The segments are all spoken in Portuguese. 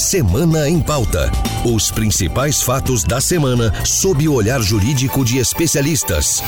Semana em Pauta. Os principais fatos da semana sob o olhar jurídico de especialistas.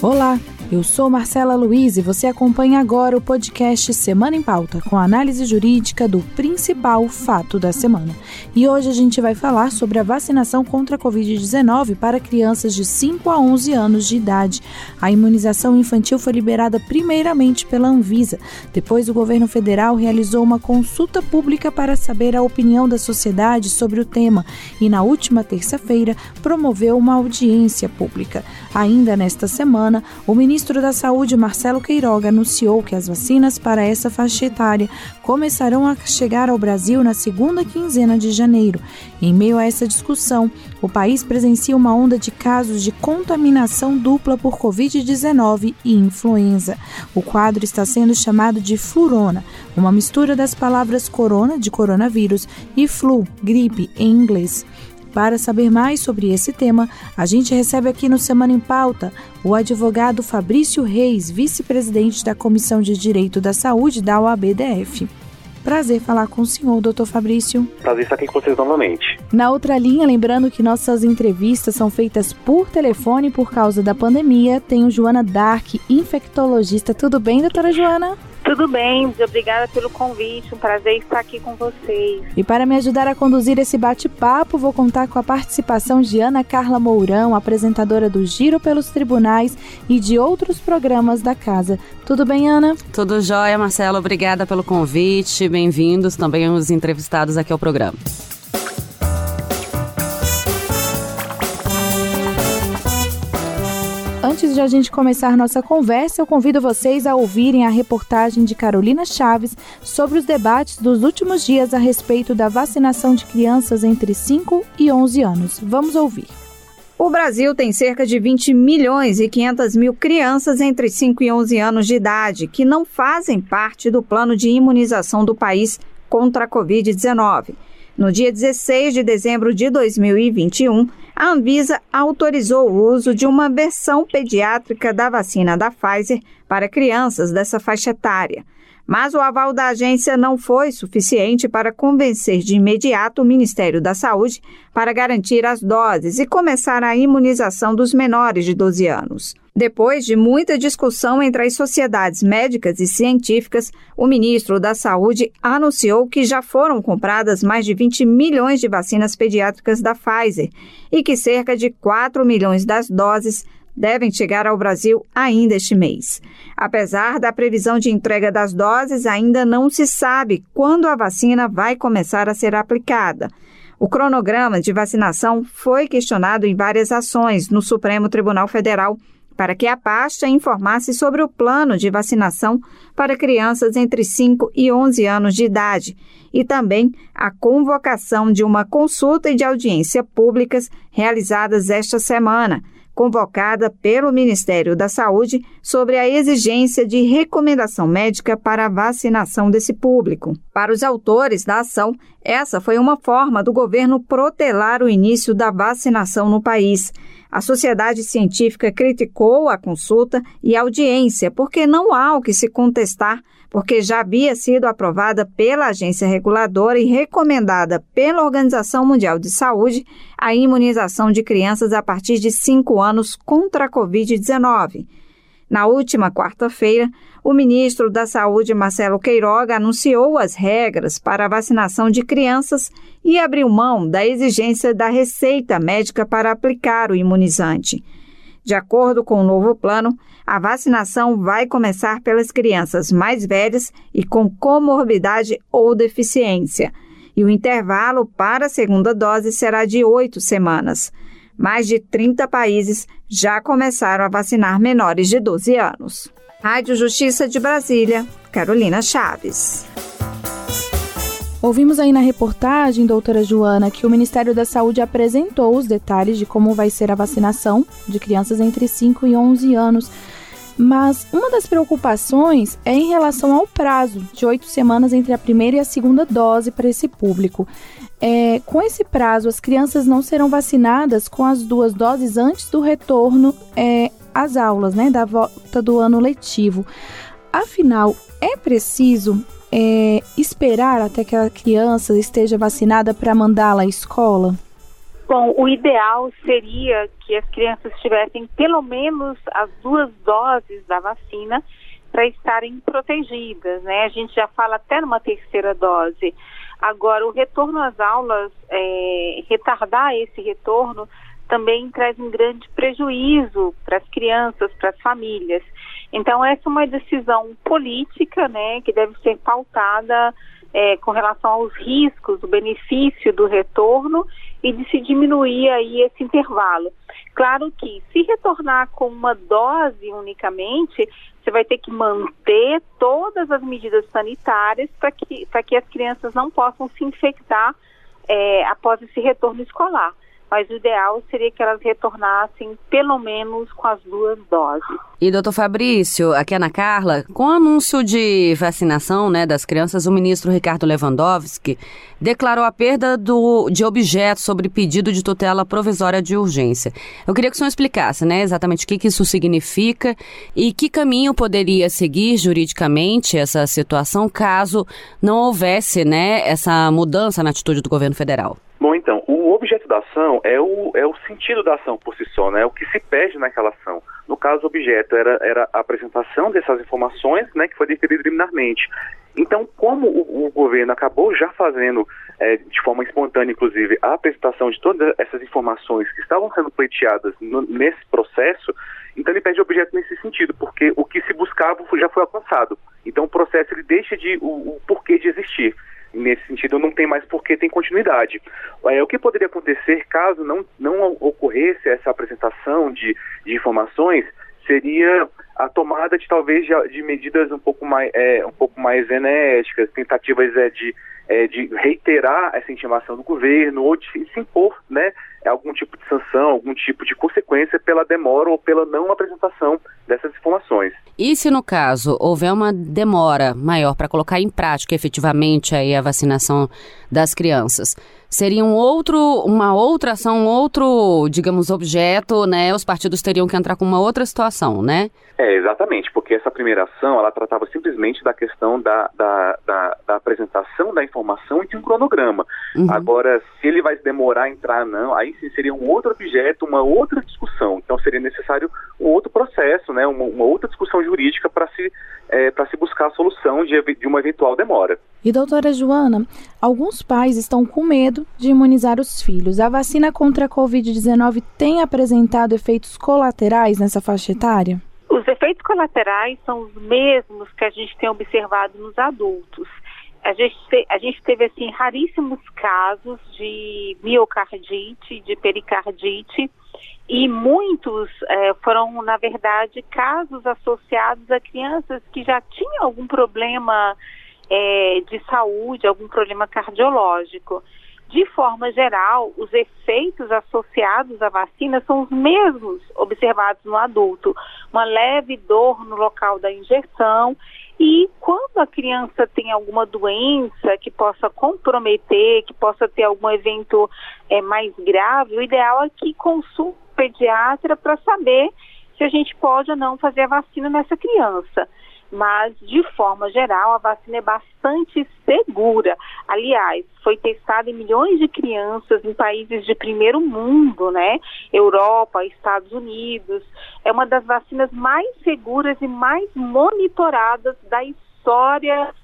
Olá, eu sou Marcela Luiz e você acompanha agora o podcast Semana em Pauta, com análise jurídica do principal fato da semana. E hoje a gente vai falar sobre a vacinação contra a Covid-19 para crianças de 5 a 11 anos de idade. A imunização infantil foi liberada primeiramente pela Anvisa. Depois, o governo federal realizou uma consulta pública para saber a opinião da sociedade sobre o tema e, na última terça-feira, promoveu uma audiência pública. Ainda nesta semana, o ministro ministro da Saúde, Marcelo Queiroga, anunciou que as vacinas para essa faixa etária começarão a chegar ao Brasil na segunda quinzena de janeiro. Em meio a essa discussão, o país presencia uma onda de casos de contaminação dupla por Covid-19 e influenza. O quadro está sendo chamado de flurona, uma mistura das palavras corona, de coronavírus, e flu, gripe, em inglês. Para saber mais sobre esse tema, a gente recebe aqui no Semana em Pauta o advogado Fabrício Reis, vice-presidente da Comissão de Direito da Saúde da OABDF. Prazer falar com o senhor, doutor Fabrício. Prazer estar aqui com vocês novamente. Na outra linha, lembrando que nossas entrevistas são feitas por telefone por causa da pandemia, tenho Joana Dark, infectologista. Tudo bem, doutora Joana? Tudo bem, obrigada pelo convite, um prazer estar aqui com vocês. E para me ajudar a conduzir esse bate-papo, vou contar com a participação de Ana Carla Mourão, apresentadora do Giro pelos Tribunais e de outros programas da casa. Tudo bem, Ana? Tudo jóia, Marcelo. Obrigada pelo convite. Bem-vindos também os entrevistados aqui ao programa. Antes de a gente começar nossa conversa, eu convido vocês a ouvirem a reportagem de Carolina Chaves sobre os debates dos últimos dias a respeito da vacinação de crianças entre 5 e 11 anos. Vamos ouvir. O Brasil tem cerca de 20 milhões e 500 mil crianças entre 5 e 11 anos de idade que não fazem parte do plano de imunização do país contra a Covid-19. No dia 16 de dezembro de 2021, a Anvisa autorizou o uso de uma versão pediátrica da vacina da Pfizer para crianças dessa faixa etária. Mas o aval da agência não foi suficiente para convencer de imediato o Ministério da Saúde para garantir as doses e começar a imunização dos menores de 12 anos. Depois de muita discussão entre as sociedades médicas e científicas, o ministro da Saúde anunciou que já foram compradas mais de 20 milhões de vacinas pediátricas da Pfizer e que cerca de 4 milhões das doses devem chegar ao Brasil ainda este mês. Apesar da previsão de entrega das doses, ainda não se sabe quando a vacina vai começar a ser aplicada. O cronograma de vacinação foi questionado em várias ações no Supremo Tribunal Federal para que a pasta informasse sobre o plano de vacinação para crianças entre 5 e 11 anos de idade e também a convocação de uma consulta e de audiência públicas realizadas esta semana, convocada pelo Ministério da Saúde sobre a exigência de recomendação médica para a vacinação desse público. Para os autores da ação, essa foi uma forma do governo protelar o início da vacinação no país. A sociedade científica criticou a consulta e a audiência porque não há o que se contestar, porque já havia sido aprovada pela agência reguladora e recomendada pela Organização Mundial de Saúde a imunização de crianças a partir de 5 anos contra a Covid-19. Na última quarta-feira, o ministro da Saúde, Marcelo Queiroga, anunciou as regras para a vacinação de crianças e abriu mão da exigência da receita médica para aplicar o imunizante. De acordo com o novo plano, a vacinação vai começar pelas crianças mais velhas e com comorbidade ou deficiência, e o intervalo para a segunda dose será de oito semanas mais de 30 países já começaram a vacinar menores de 12 anos. Rádio Justiça de Brasília, Carolina Chaves. Ouvimos aí na reportagem, doutora Joana, que o Ministério da Saúde apresentou os detalhes de como vai ser a vacinação de crianças entre 5 e 11 anos. Mas uma das preocupações é em relação ao prazo de oito semanas entre a primeira e a segunda dose para esse público. É, com esse prazo, as crianças não serão vacinadas com as duas doses antes do retorno é, às aulas, né, da volta do ano letivo. Afinal, é preciso é, esperar até que a criança esteja vacinada para mandá-la à escola? Bom, o ideal seria que as crianças tivessem pelo menos as duas doses da vacina para estarem protegidas, né? A gente já fala até numa terceira dose. Agora, o retorno às aulas, é, retardar esse retorno também traz um grande prejuízo para as crianças, para as famílias. Então, essa é uma decisão política, né, que deve ser pautada é, com relação aos riscos, o benefício do retorno e de se diminuir aí esse intervalo. Claro que se retornar com uma dose unicamente, você vai ter que manter todas as medidas sanitárias para que, que as crianças não possam se infectar é, após esse retorno escolar mas o ideal seria que elas retornassem pelo menos com as duas doses. E doutor Fabrício, aqui é Ana Carla, com o anúncio de vacinação né, das crianças, o ministro Ricardo Lewandowski declarou a perda do, de objetos sobre pedido de tutela provisória de urgência. Eu queria que o senhor explicasse né, exatamente o que, que isso significa e que caminho poderia seguir juridicamente essa situação caso não houvesse né, essa mudança na atitude do governo federal. Bom, então, o objeto da ação é o, é o sentido da ação por si só, né? O que se pede naquela ação. No caso, o objeto era, era a apresentação dessas informações, né, que foi deferido liminarmente. Então, como o, o governo acabou já fazendo, é, de forma espontânea, inclusive, a apresentação de todas essas informações que estavam sendo pleiteadas no, nesse processo, então ele pede objeto nesse sentido, porque o que se buscava já foi alcançado. Então, o processo ele deixa de o, o porquê de existir nesse sentido não tem mais porque tem continuidade. É, o que poderia acontecer caso não, não ocorresse essa apresentação de, de informações seria a tomada de talvez de, de medidas um pouco mais é, um pouco mais enérgicas, tentativas é, de, é, de reiterar essa intimação do governo ou de se impor, né, algum tipo de sanção, algum tipo de consequência pela demora ou pela não apresentação dessas informações. E se no caso houver uma demora maior para colocar em prática efetivamente aí a vacinação das crianças, seria um outro, uma outra ação, um outro, digamos, objeto, né? Os partidos teriam que entrar com uma outra situação, né? É, exatamente, porque essa primeira ação, ela tratava simplesmente da questão da, da, da, da apresentação da informação e de um cronograma. Uhum. Agora, se ele vai demorar a entrar, não, aí sim seria um outro objeto, uma outra discussão. Então, seria necessário um outro processo, né? Uma, uma outra discussão jurídica para se, é, para se buscar a solução de, de uma eventual demora. E doutora Joana, alguns pais estão com medo de imunizar os filhos. A vacina contra a Covid-19 tem apresentado efeitos colaterais nessa faixa etária? Os efeitos colaterais são os mesmos que a gente tem observado nos adultos. A gente, te, a gente teve assim raríssimos casos de miocardite, de pericardite, e muitos eh, foram, na verdade, casos associados a crianças que já tinham algum problema é, de saúde, algum problema cardiológico. De forma geral, os efeitos associados à vacina são os mesmos observados no adulto. Uma leve dor no local da injeção e quando a criança tem alguma doença que possa comprometer, que possa ter algum evento é, mais grave, o ideal é que consulte o pediatra para saber se a gente pode ou não fazer a vacina nessa criança mas de forma geral a vacina é bastante segura. Aliás, foi testada em milhões de crianças em países de primeiro mundo, né? Europa, Estados Unidos. É uma das vacinas mais seguras e mais monitoradas da história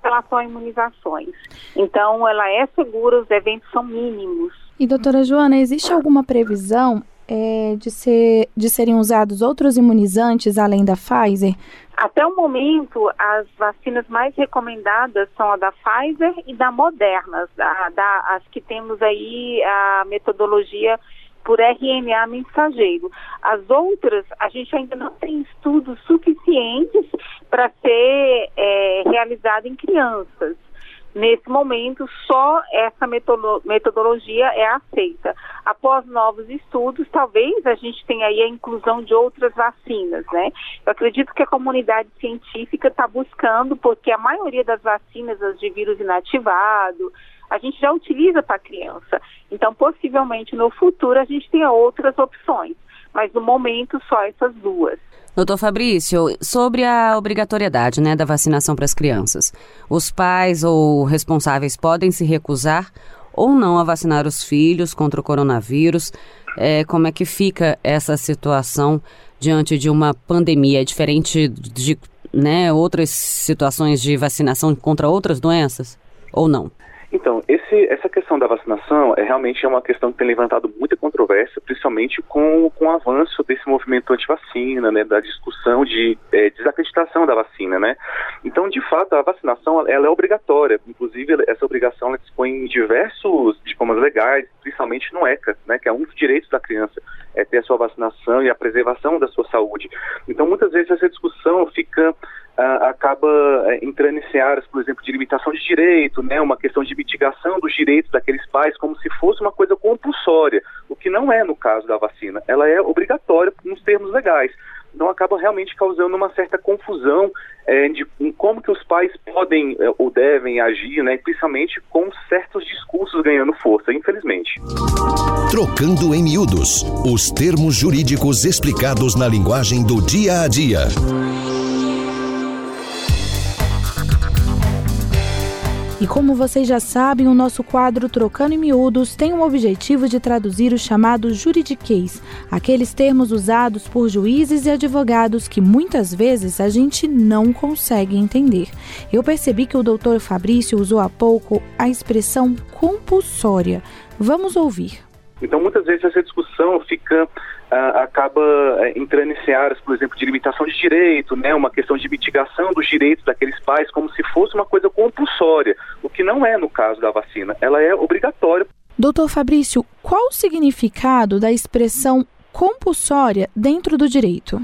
em relação a imunizações. Então, ela é segura, os eventos são mínimos. E doutora Joana, existe alguma previsão é, de, ser, de serem usados outros imunizantes além da Pfizer? Até o momento, as vacinas mais recomendadas são a da Pfizer e da Moderna, da, da, as que temos aí a metodologia por RNA mensageiro. As outras, a gente ainda não tem estudos suficientes para ser é, realizado em crianças. Nesse momento, só essa metodologia é aceita. Após novos estudos, talvez a gente tenha aí a inclusão de outras vacinas, né? Eu acredito que a comunidade científica está buscando, porque a maioria das vacinas, as de vírus inativado, a gente já utiliza para criança. Então, possivelmente no futuro a gente tenha outras opções, mas no momento só essas duas. Doutor Fabrício, sobre a obrigatoriedade né, da vacinação para as crianças, os pais ou responsáveis podem se recusar ou não a vacinar os filhos contra o coronavírus? É, como é que fica essa situação diante de uma pandemia? É diferente de né, outras situações de vacinação contra outras doenças ou não? Então, esse, essa questão da vacinação é realmente é uma questão que tem levantado muita controvérsia, principalmente com, com o avanço desse movimento anti-vacina, né, da discussão de é, desacreditação da vacina, né. Então, de fato, a vacinação ela é obrigatória, inclusive essa obrigação ela dispõe em diversos diplomas legais, principalmente no ECA, né, que é um dos direitos da criança, é ter a sua vacinação e a preservação da sua saúde. Então, muitas vezes essa discussão fica acaba uh, entrando em searas, por exemplo, de limitação de direito, né, uma questão de mitigação dos direitos daqueles pais, como se fosse uma coisa compulsória, o que não é no caso da vacina. Ela é obrigatória nos termos legais. Então acaba realmente causando uma certa confusão é, de em como que os pais podem é, ou devem agir, né, principalmente com certos discursos ganhando força, infelizmente. Trocando em miúdos, os termos jurídicos explicados na linguagem do dia a dia. E como vocês já sabem, o nosso quadro Trocando em Miúdos tem o objetivo de traduzir o chamado juridiquês, aqueles termos usados por juízes e advogados que muitas vezes a gente não consegue entender. Eu percebi que o doutor Fabrício usou há pouco a expressão compulsória. Vamos ouvir. Então, muitas vezes essa discussão fica Uh, acaba uh, entrando em searas, por exemplo, de limitação de direito, né, uma questão de mitigação dos direitos daqueles pais, como se fosse uma coisa compulsória, o que não é no caso da vacina, ela é obrigatória. Doutor Fabrício, qual o significado da expressão compulsória dentro do direito?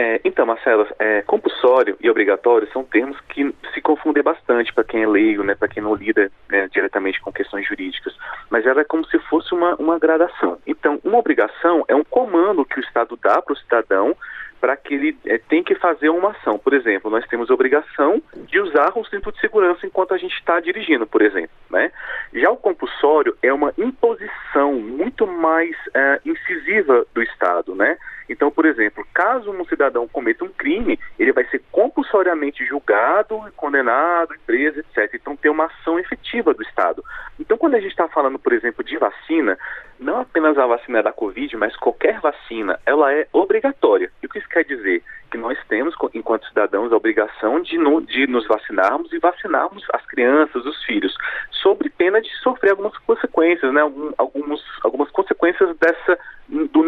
É, então, Marcela, é, compulsório e obrigatório são termos que se confundem bastante para quem é leigo, né, para quem não lida né, diretamente com questões jurídicas. Mas ela é como se fosse uma, uma gradação. Então, uma obrigação é um comando que o Estado dá para o cidadão para que ele é, tem que fazer uma ação. Por exemplo, nós temos a obrigação de usar o cinto de segurança enquanto a gente está dirigindo, por exemplo. Né? Já o compulsório é uma imposição muito mais é, incisiva do Estado, né? Então, por exemplo, caso um cidadão cometa um crime, ele vai ser compulsoriamente julgado, condenado, preso, etc. Então, tem uma ação efetiva do Estado. Então, quando a gente está falando, por exemplo, de vacina, não apenas a vacina da Covid, mas qualquer vacina, ela é obrigatória. E o que isso quer dizer? Que nós temos, enquanto cidadãos, a obrigação de, no, de nos vacinarmos e vacinarmos as crianças, os filhos, sobre pena de sofrer algumas consequências, né? Algum, alguns, algumas consequências dessa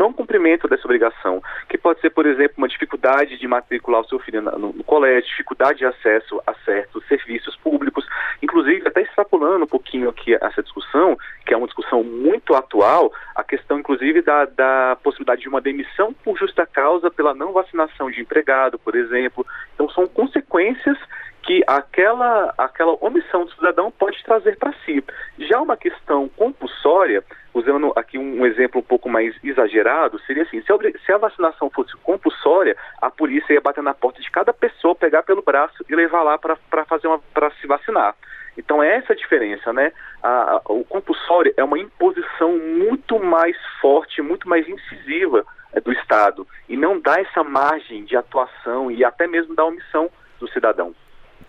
não cumprimento dessa obrigação, que pode ser, por exemplo, uma dificuldade de matricular o seu filho no, no colégio, dificuldade de acesso a certos serviços públicos, inclusive até extrapolando um pouquinho aqui essa discussão, que é uma discussão muito atual, a questão inclusive da, da possibilidade de uma demissão por justa causa pela não vacinação de empregado, por exemplo. Então são consequências que aquela, aquela omissão do cidadão pode trazer para si. Já uma questão compulsória, usando aqui um, exemplo um pouco mais exagerado, seria assim: se a, vacinação fosse compulsória, a polícia ia bater na porta de cada pessoa, pegar pelo braço e levar lá para fazer para se vacinar. Então é essa a diferença, né? A, a, o compulsório é uma imposição muito mais forte, muito mais incisiva é, do Estado e não dá essa margem de atuação e até mesmo da omissão do cidadão.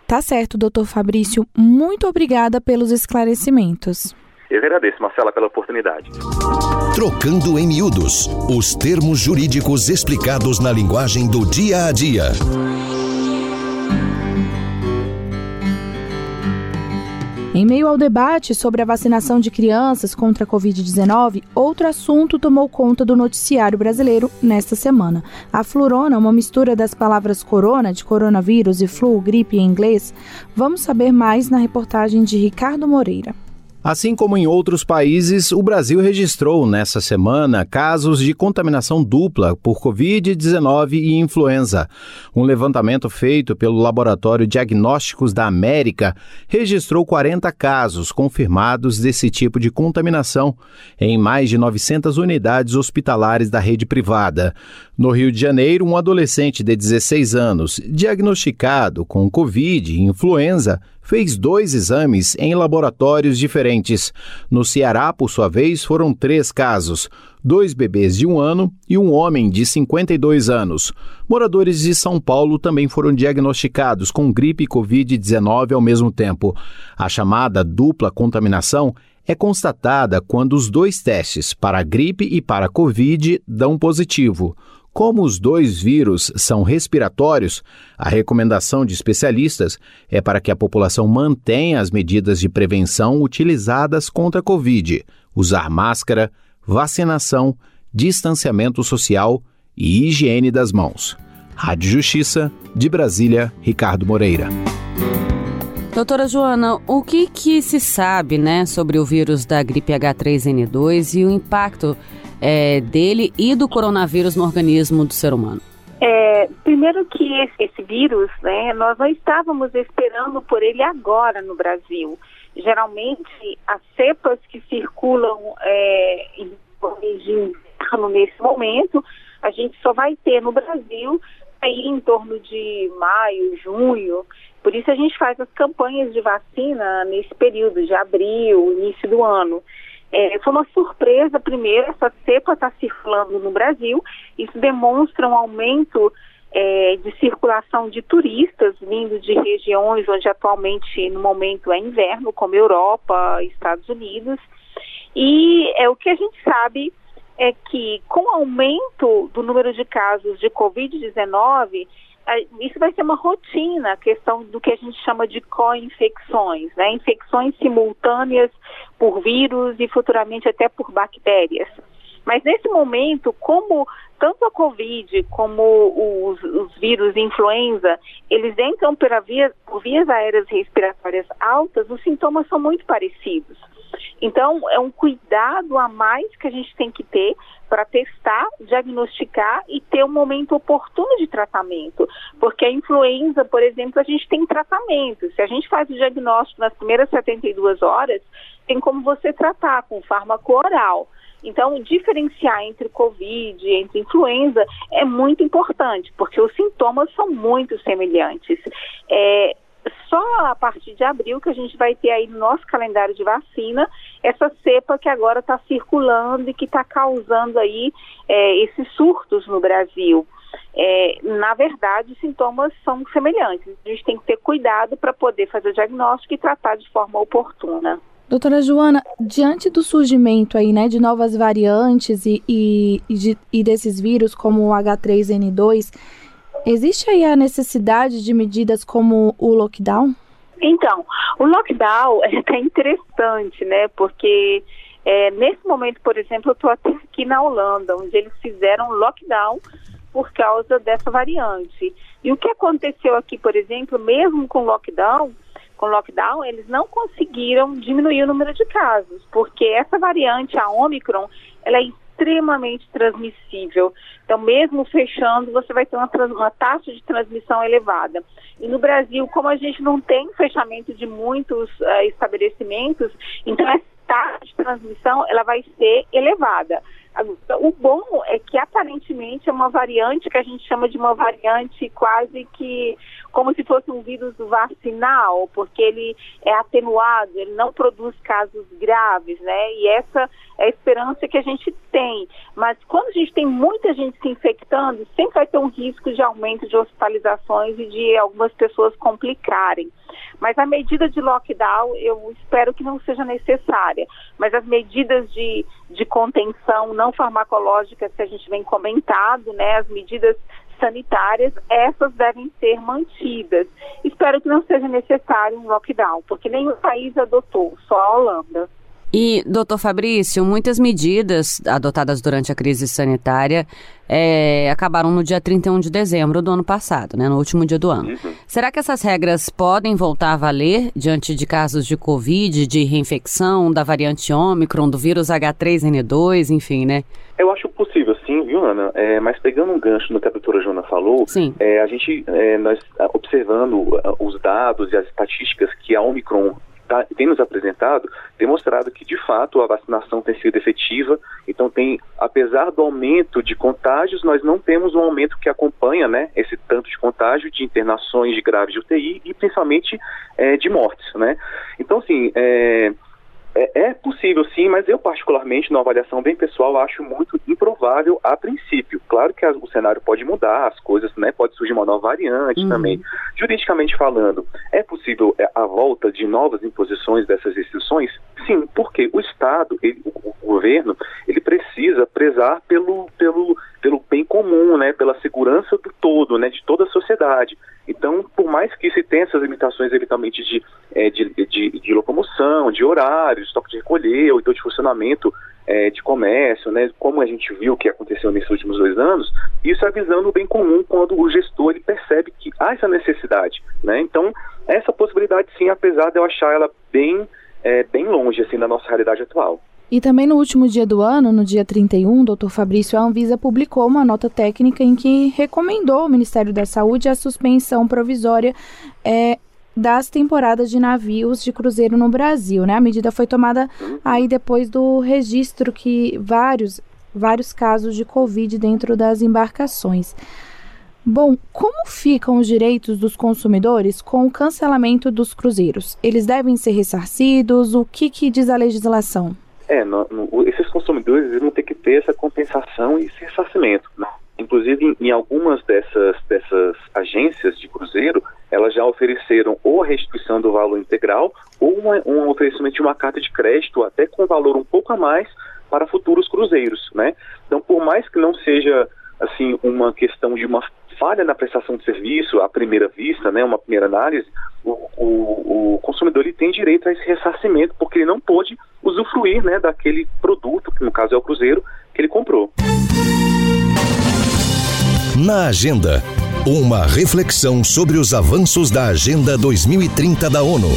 Tá certo, doutor Fabrício. Muito obrigada pelos esclarecimentos. Eu agradeço, Marcela, pela oportunidade. Trocando em miúdos os termos jurídicos explicados na linguagem do dia a dia. Em meio ao debate sobre a vacinação de crianças contra a Covid-19, outro assunto tomou conta do noticiário brasileiro nesta semana. A flurona, uma mistura das palavras corona, de coronavírus, e flu, gripe em inglês. Vamos saber mais na reportagem de Ricardo Moreira. Assim como em outros países, o Brasil registrou nessa semana casos de contaminação dupla por Covid-19 e influenza. Um levantamento feito pelo Laboratório Diagnósticos da América registrou 40 casos confirmados desse tipo de contaminação em mais de 900 unidades hospitalares da rede privada. No Rio de Janeiro, um adolescente de 16 anos, diagnosticado com Covid e influenza, fez dois exames em laboratórios diferentes. No Ceará, por sua vez, foram três casos: dois bebês de um ano e um homem de 52 anos. Moradores de São Paulo também foram diagnosticados com gripe e Covid-19 ao mesmo tempo. A chamada dupla contaminação é constatada quando os dois testes para a gripe e para a Covid dão positivo. Como os dois vírus são respiratórios, a recomendação de especialistas é para que a população mantenha as medidas de prevenção utilizadas contra a Covid: usar máscara, vacinação, distanciamento social e higiene das mãos. Rádio Justiça, de Brasília, Ricardo Moreira. Doutora Joana, o que, que se sabe né, sobre o vírus da gripe H3N2 e o impacto é, dele e do coronavírus no organismo do ser humano? É, primeiro que esse, esse, vírus, né, nós não estávamos esperando por ele agora no Brasil. Geralmente, as cepas que circulam é, em origem nesse momento, a gente só vai ter no Brasil aí em torno de maio, junho. Por isso a gente faz as campanhas de vacina nesse período de abril, início do ano. É, foi uma surpresa, primeiro, essa cepa está circulando no Brasil. Isso demonstra um aumento é, de circulação de turistas vindo de regiões onde atualmente, no momento, é inverno, como Europa, Estados Unidos. E é, o que a gente sabe é que, com o aumento do número de casos de Covid-19, isso vai ser uma rotina, a questão do que a gente chama de co-infecções, né? infecções simultâneas por vírus e futuramente até por bactérias. Mas nesse momento, como tanto a Covid como os, os vírus influenza, eles entram via, por vias aéreas respiratórias altas, os sintomas são muito parecidos. Então, é um cuidado a mais que a gente tem que ter para testar, diagnosticar e ter um momento oportuno de tratamento. Porque a influenza, por exemplo, a gente tem tratamento. Se a gente faz o diagnóstico nas primeiras 72 horas, tem como você tratar com fármaco oral. Então, diferenciar entre Covid, entre influenza, é muito importante, porque os sintomas são muito semelhantes. É, só a partir de abril que a gente vai ter aí no nosso calendário de vacina essa cepa que agora está circulando e que está causando aí é, esses surtos no Brasil. É, na verdade, os sintomas são semelhantes. A gente tem que ter cuidado para poder fazer o diagnóstico e tratar de forma oportuna. Doutora Joana, diante do surgimento aí, né, de novas variantes e, e, e, de, e desses vírus como o H3N2, Existe aí a necessidade de medidas como o lockdown? Então, o lockdown é até interessante, né? Porque é, nesse momento, por exemplo, eu estou aqui na Holanda, onde eles fizeram lockdown por causa dessa variante. E o que aconteceu aqui, por exemplo, mesmo com lockdown, com lockdown, eles não conseguiram diminuir o número de casos, porque essa variante, a Omicron, ela é extremamente transmissível. Então, mesmo fechando, você vai ter uma, uma, taxa de transmissão elevada. E no Brasil, como a gente não tem fechamento de muitos uh, estabelecimentos, então essa taxa de transmissão ela vai ser elevada. O bom é que aparentemente é uma variante que a gente chama de uma variante quase que como se fosse um vírus vacinal, porque ele é atenuado, ele não produz casos graves, né? E essa é a esperança que a gente tem. Mas quando a gente tem muita gente se infectando, sempre vai ter um risco de aumento de hospitalizações e de algumas pessoas complicarem. Mas a medida de lockdown, eu espero que não seja necessária. Mas as medidas de, de contenção não farmacológicas que a gente vem comentado, né, as medidas sanitárias, essas devem ser mantidas. Espero que não seja necessário um lockdown, porque nenhum país adotou, só a Holanda. E, doutor Fabrício, muitas medidas adotadas durante a crise sanitária é, acabaram no dia 31 de dezembro do ano passado, né, no último dia do ano. Uhum. Será que essas regras podem voltar a valer diante de casos de Covid, de reinfecção, da variante Ômicron, do vírus H3N2, enfim, né? Eu acho possível, sim, viu, Ana? É, mas pegando um gancho no que a doutora Joana falou, é, a gente, é, nós observando os dados e as estatísticas que a Omicron tá, tem nos apresentado, tem mostrado que, de fato, a vacinação tem sido efetiva. Então, tem, apesar do aumento de contágios, nós não temos um aumento que acompanha né, esse tanto de contágio, de internações de graves de UTI e, principalmente, é, de mortes. Né? Então, assim, é, é, é, possível sim, mas eu particularmente, numa avaliação bem pessoal, acho muito improvável a princípio. Claro que a, o cenário pode mudar, as coisas, né, pode surgir uma nova variante uhum. também. Juridicamente falando, é possível é, a volta de novas imposições dessas restrições? Sim, porque o Estado, ele, o, o, governo, ele precisa prezar pelo, pelo, pelo bem comum, né, pela segurança do todo, né, de toda a sociedade. Então, por mais que se tenha essas limitações eventualmente de, é, de, de, de, locomoção, de horário, de toque de recolher, ou então de funcionamento é, de comércio, né, como a gente viu que aconteceu nesses últimos dois anos, isso é visando o bem comum quando o gestor ele percebe que há essa necessidade. Né? Então, essa possibilidade sim, apesar de eu achar ela bem, é, bem longe assim, da nossa realidade atual. E também no último dia do ano, no dia 31, o doutor Fabrício Anvisa publicou uma nota técnica em que recomendou ao Ministério da Saúde a suspensão provisória é, das temporadas de navios de cruzeiro no Brasil. Né? A medida foi tomada aí depois do registro que vários, vários casos de Covid dentro das embarcações. Bom, como ficam os direitos dos consumidores com o cancelamento dos cruzeiros? Eles devem ser ressarcidos? O que, que diz a legislação? É, esses consumidores vão ter que ter essa compensação e esse ressarcimento. Né? Inclusive, em, em, algumas dessas, dessas agências de cruzeiro, elas já ofereceram ou a restituição do valor integral ou uma, um oferecimento de uma carta de crédito até com valor um pouco a mais para futuros cruzeiros, né? Então, por mais que não seja assim uma questão de uma falha na prestação de serviço à primeira vista, né, uma primeira análise, o, o, o consumidor ele tem direito a esse ressarcimento porque ele não pôde usufruir né, daquele produto, que no caso é o cruzeiro, que ele comprou. Na agenda, uma reflexão sobre os avanços da Agenda 2030 da ONU.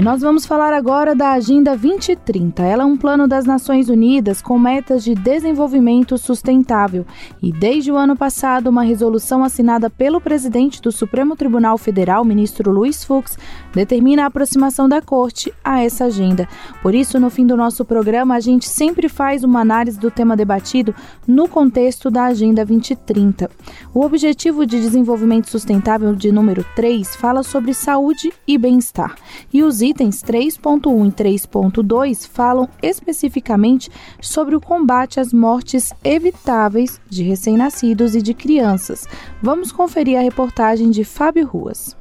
E nós vamos falar agora da Agenda 2030. Ela é um plano das Nações Unidas com metas de desenvolvimento sustentável. E desde o ano passado, uma resolução assinada pelo presidente do Supremo Tribunal Federal, ministro Luiz Fux, determina a aproximação da Corte a essa agenda. Por isso, no fim do nosso programa, a gente sempre faz uma análise do tema debatido no contexto da Agenda 2030. O Objetivo de Desenvolvimento Sustentável de número 3 fala sobre saúde e bem-estar. E os itens 3.1 e 3.2 falam especificamente sobre o combate às mortes evitáveis de recém-nascidos e de crianças. Vamos conferir a reportagem de Fábio Ruas.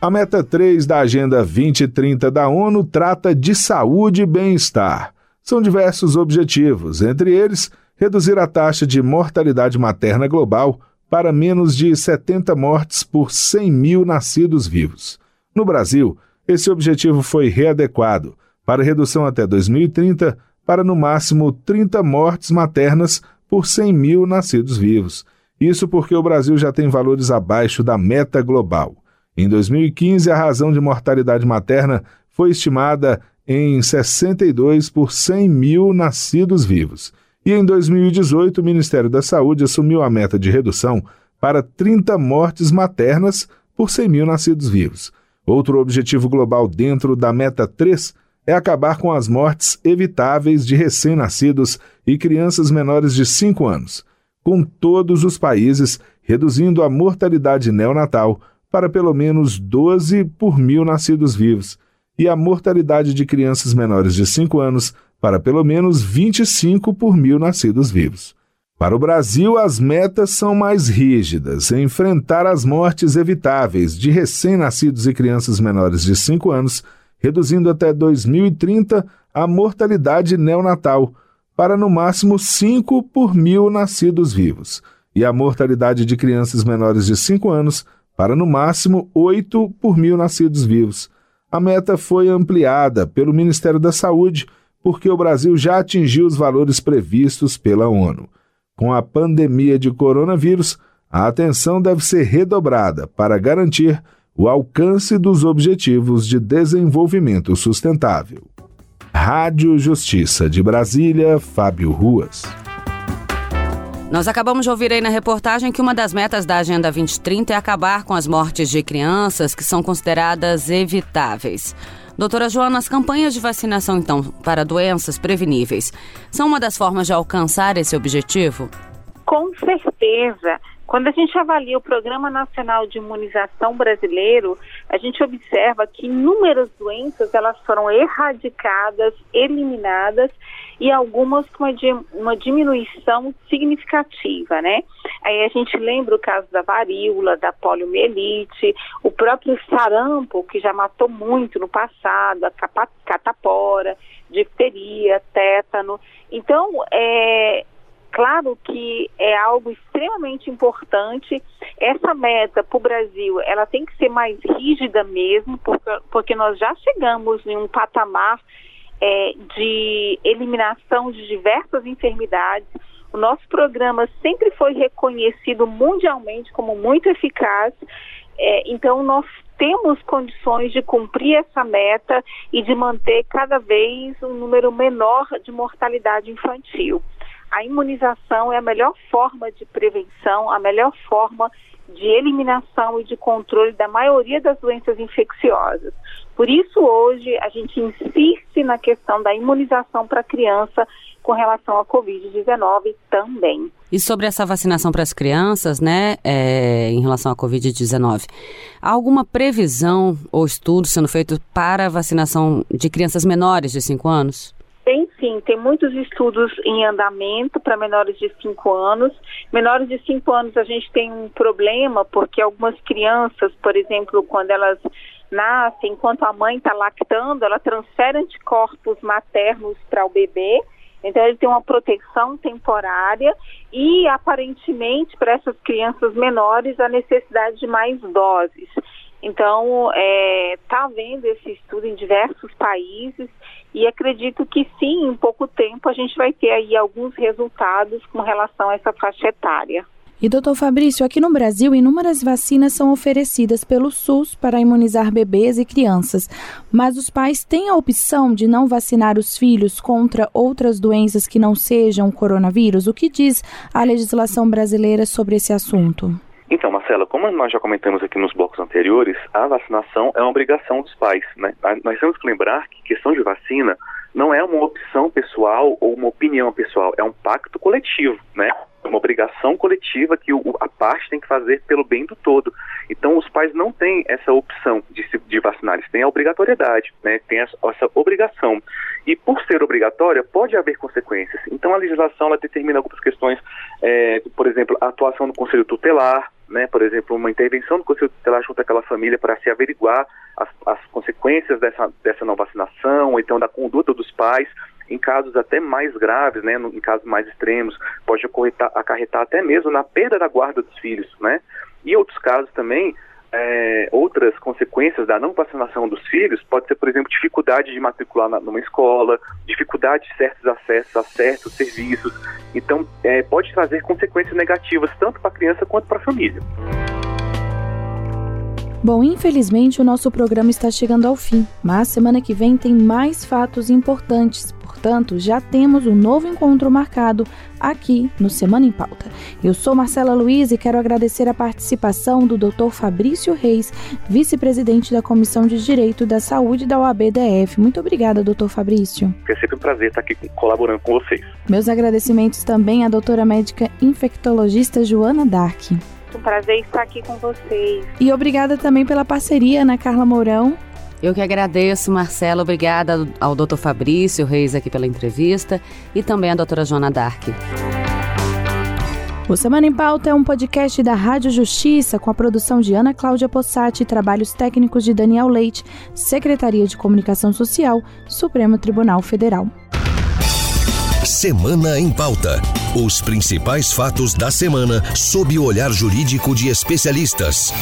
A meta 3 da Agenda 2030 da ONU trata de saúde e bem-estar. São diversos objetivos, entre eles, reduzir a taxa de mortalidade materna global para menos de 70 mortes por 100 mil nascidos vivos. No Brasil, esse objetivo foi readequado para redução até 2030 para no máximo 30 mortes maternas por 100 mil nascidos vivos. Isso porque o Brasil já tem valores abaixo da meta global. Em 2015, a razão de mortalidade materna foi estimada em 62 por 100 mil nascidos vivos. E em 2018, o Ministério da Saúde assumiu a meta de redução para 30 mortes maternas por 100 mil nascidos vivos. Outro objetivo global dentro da Meta 3 é acabar com as mortes evitáveis de recém-nascidos e crianças menores de 5 anos, com todos os países reduzindo a mortalidade neonatal para pelo menos 12 por mil nascidos vivos e a mortalidade de crianças menores de 5 anos para pelo menos 25 por mil nascidos vivos. Para o Brasil, as metas são mais rígidas: enfrentar as mortes evitáveis de recém-nascidos e crianças menores de 5 anos, reduzindo até 2030 a mortalidade neonatal, para no máximo 5 por mil nascidos vivos, e a mortalidade de crianças menores de 5 anos para no máximo 8 por mil nascidos vivos. A meta foi ampliada pelo Ministério da Saúde porque o Brasil já atingiu os valores previstos pela ONU. Com a pandemia de coronavírus, a atenção deve ser redobrada para garantir o alcance dos Objetivos de Desenvolvimento Sustentável. Rádio Justiça de Brasília, Fábio Ruas. Nós acabamos de ouvir aí na reportagem que uma das metas da Agenda 2030 é acabar com as mortes de crianças que são consideradas evitáveis. Doutora Joana, as campanhas de vacinação, então, para doenças preveníveis, são uma das formas de alcançar esse objetivo? Com certeza. Quando a gente avalia o Programa Nacional de Imunização Brasileiro, a gente observa que inúmeras doenças elas foram erradicadas, eliminadas e algumas com uma, diminuição significativa, né? Aí a gente lembra o caso da varíola, da poliomielite, o próprio sarampo, que já matou muito no passado, a catapora, difteria, tétano. Então, é, Claro que é algo extremamente importante. Essa meta para o Brasil, ela tem que ser mais rígida mesmo, porque, porque nós já chegamos em um patamar é, de eliminação de diversas enfermidades. O nosso programa sempre foi reconhecido mundialmente como muito eficaz. É, então, nós temos condições de cumprir essa meta e de manter cada vez um número menor de mortalidade infantil a imunização é a melhor forma de prevenção, a melhor forma de eliminação e de controle da maioria das doenças infecciosas. Por isso, hoje, a gente insiste na questão da imunização para criança com relação à Covid-19 também. E sobre essa vacinação para as crianças, né, é, em relação à Covid-19, há alguma previsão ou estudo sendo feito para a vacinação de crianças menores de 5 anos? Tem sim, tem muitos estudos em andamento para menores de 5 anos. Menores de 5 anos a gente tem um problema porque algumas crianças, por exemplo, quando elas nascem, enquanto a mãe está lactando, ela transfere anticorpos maternos para o bebê. Então ele tem uma proteção temporária e aparentemente para essas crianças menores a necessidade de mais doses. Então, está é, tá havendo esse estudo em diversos países e acredito que sim, em pouco tempo a gente vai ter aí alguns resultados com relação a essa faixa etária. E doutor Fabrício, aqui no Brasil, inúmeras vacinas são oferecidas pelo SUS para imunizar bebês e crianças, mas os pais têm a opção de não vacinar os filhos contra outras doenças que não sejam coronavírus? O que diz a legislação brasileira sobre esse assunto? Então, Marcela, como nós já comentamos aqui nos blocos anteriores, a vacinação é uma obrigação dos pais. Né? Nós temos que lembrar que questão de vacina não é uma opção pessoal ou uma opinião pessoal, é um pacto coletivo, né? É uma obrigação coletiva que o, a parte tem que fazer pelo bem do todo. Então, os pais não têm essa opção de, de vacinar, eles têm a obrigatoriedade, né? Tem essa, essa obrigação. E por ser obrigatória, pode haver consequências. Então, a legislação ela determina algumas questões, é, por exemplo, a atuação do conselho tutelar, né, por exemplo, uma intervenção do Conselho Tutelar junto àquela família para se averiguar as, as consequências dessa, dessa não vacinação, ou então da conduta dos pais, em casos até mais graves, né, em casos mais extremos, pode acarretar, acarretar até mesmo na perda da guarda dos filhos, né, e outros casos também é, outras consequências da não vacinação dos filhos pode ser, por exemplo, dificuldade de matricular na, numa escola, dificuldade de certos acessos a certos serviços. Então, é, pode trazer consequências negativas tanto para a criança quanto para a família. Bom, infelizmente o nosso programa está chegando ao fim, mas semana que vem tem mais fatos importantes Portanto, já temos um novo encontro marcado aqui no Semana em Pauta. Eu sou Marcela Luiz e quero agradecer a participação do Dr. Fabrício Reis, vice-presidente da Comissão de Direito da Saúde da OABDF. Muito obrigada, doutor Fabrício. É sempre um prazer estar aqui colaborando com vocês. Meus agradecimentos também à doutora médica infectologista Joana Dark. Um prazer estar aqui com vocês. E obrigada também pela parceria, Ana Carla Mourão. Eu que agradeço, Marcelo. Obrigada ao Dr. Fabrício Reis aqui pela entrevista e também à doutora Joana Dark. O Semana em Pauta é um podcast da Rádio Justiça com a produção de Ana Cláudia Possati e trabalhos técnicos de Daniel Leite, Secretaria de Comunicação Social, Supremo Tribunal Federal. Semana em Pauta. Os principais fatos da semana sob o olhar jurídico de especialistas.